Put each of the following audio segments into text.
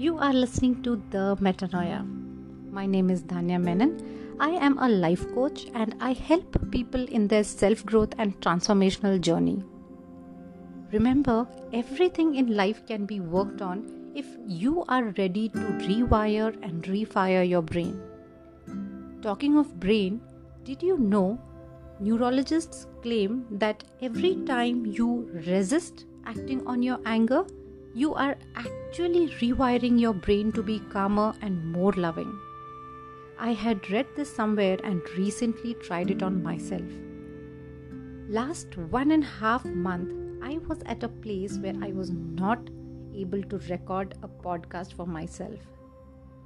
You are listening to The Metanoia. My name is Dhanya Menon. I am a life coach and I help people in their self growth and transformational journey. Remember, everything in life can be worked on if you are ready to rewire and refire your brain. Talking of brain, did you know neurologists claim that every time you resist acting on your anger, you are actually rewiring your brain to be calmer and more loving. I had read this somewhere and recently tried it on myself. Last one and a half month, I was at a place where I was not able to record a podcast for myself.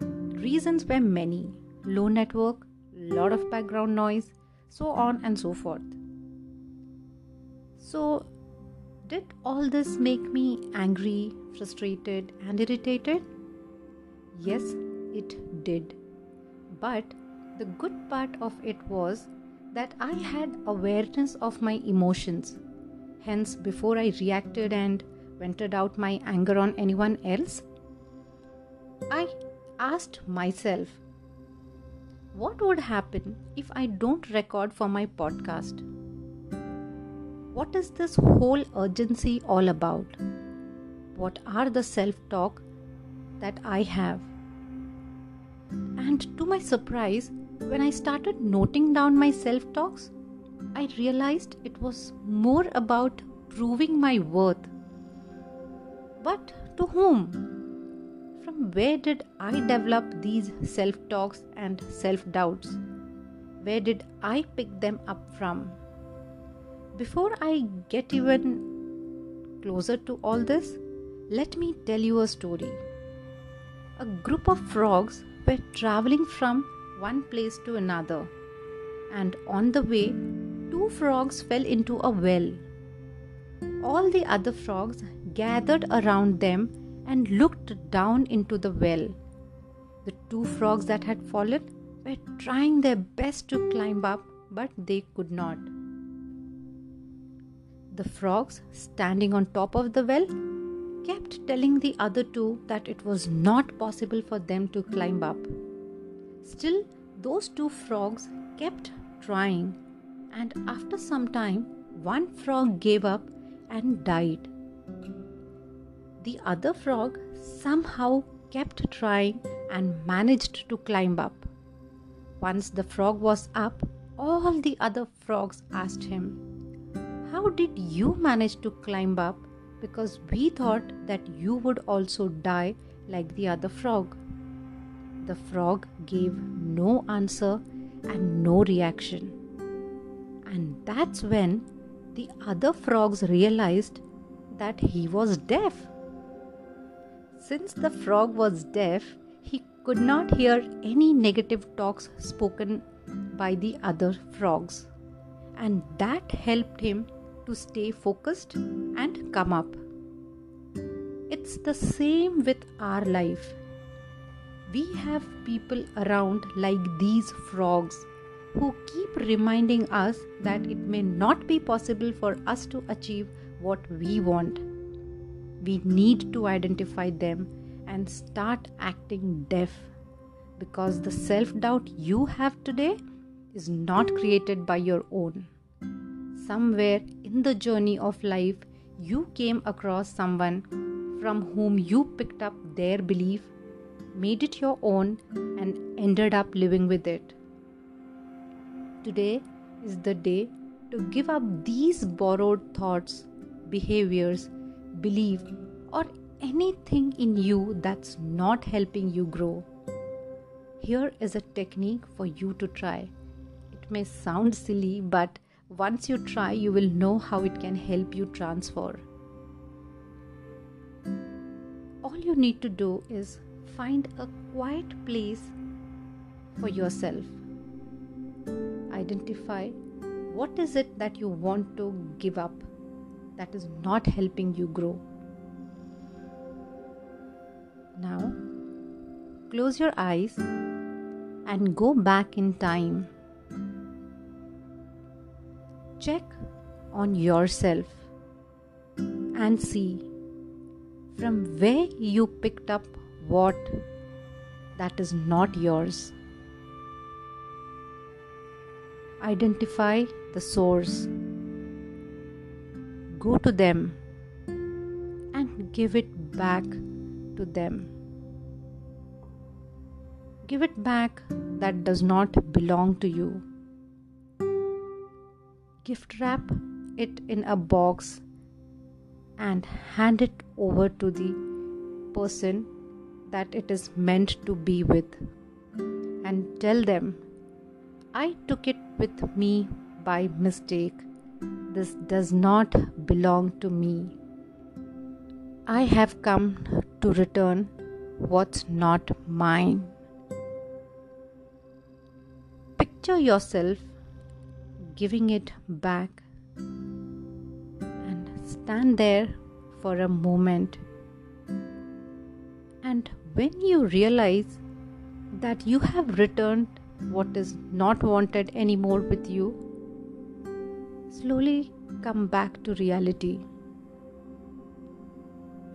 Reasons were many low network, lot of background noise, so on and so forth. So, did all this make me angry, frustrated, and irritated? Yes, it did. But the good part of it was that I had awareness of my emotions. Hence, before I reacted and vented out my anger on anyone else, I asked myself, what would happen if I don't record for my podcast? What is this whole urgency all about? What are the self talk that I have? And to my surprise, when I started noting down my self talks, I realized it was more about proving my worth. But to whom? From where did I develop these self talks and self doubts? Where did I pick them up from? Before I get even closer to all this, let me tell you a story. A group of frogs were traveling from one place to another, and on the way, two frogs fell into a well. All the other frogs gathered around them and looked down into the well. The two frogs that had fallen were trying their best to climb up, but they could not. The frogs, standing on top of the well, kept telling the other two that it was not possible for them to climb up. Still, those two frogs kept trying, and after some time, one frog gave up and died. The other frog somehow kept trying and managed to climb up. Once the frog was up, all the other frogs asked him, how did you manage to climb up? Because we thought that you would also die like the other frog. The frog gave no answer and no reaction. And that's when the other frogs realized that he was deaf. Since the frog was deaf, he could not hear any negative talks spoken by the other frogs, and that helped him to stay focused and come up. It's the same with our life. We have people around like these frogs who keep reminding us that it may not be possible for us to achieve what we want. We need to identify them and start acting deaf because the self doubt you have today is not created by your own somewhere in the journey of life, you came across someone from whom you picked up their belief, made it your own, and ended up living with it. Today is the day to give up these borrowed thoughts, behaviors, belief, or anything in you that's not helping you grow. Here is a technique for you to try. It may sound silly, but once you try, you will know how it can help you transfer. All you need to do is find a quiet place for yourself. Identify what is it that you want to give up that is not helping you grow. Now, close your eyes and go back in time check on yourself and see from where you picked up what that is not yours. Identify the source. Go to them and give it back to them. Give it back that does not belong to you. Gift wrap it in a box and hand it over to the person that it is meant to be with. And tell them, I took it with me by mistake. This does not belong to me. I have come to return what's not mine. Picture yourself giving it back and stand there for a moment. And when you realize that you have returned what is not wanted anymore with you, slowly come back to reality.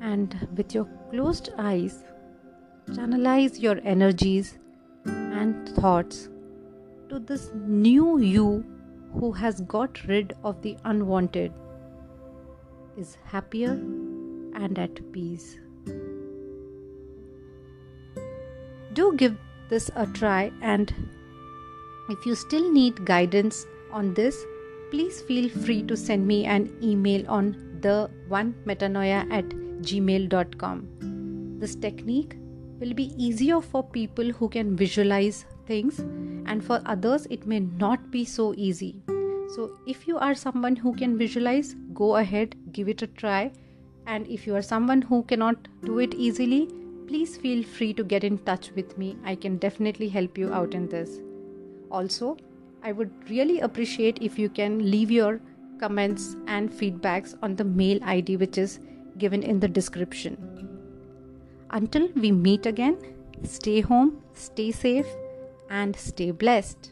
And with your closed eyes, channelize your energies and thoughts to this new you who has got rid of the unwanted, is happier and at peace. Do give this a try, and if you still need guidance on this, please feel free to send me an email on the one metanoia at gmail.com. This technique will be easier for people who can visualize things and for others it may not be so easy. So if you are someone who can visualize go ahead give it a try. And if you are someone who cannot do it easily please feel free to get in touch with me. I can definitely help you out in this. Also i would really appreciate if you can leave your comments and feedbacks on the mail id which is given in the description. Until we meet again stay home stay safe and stay blessed.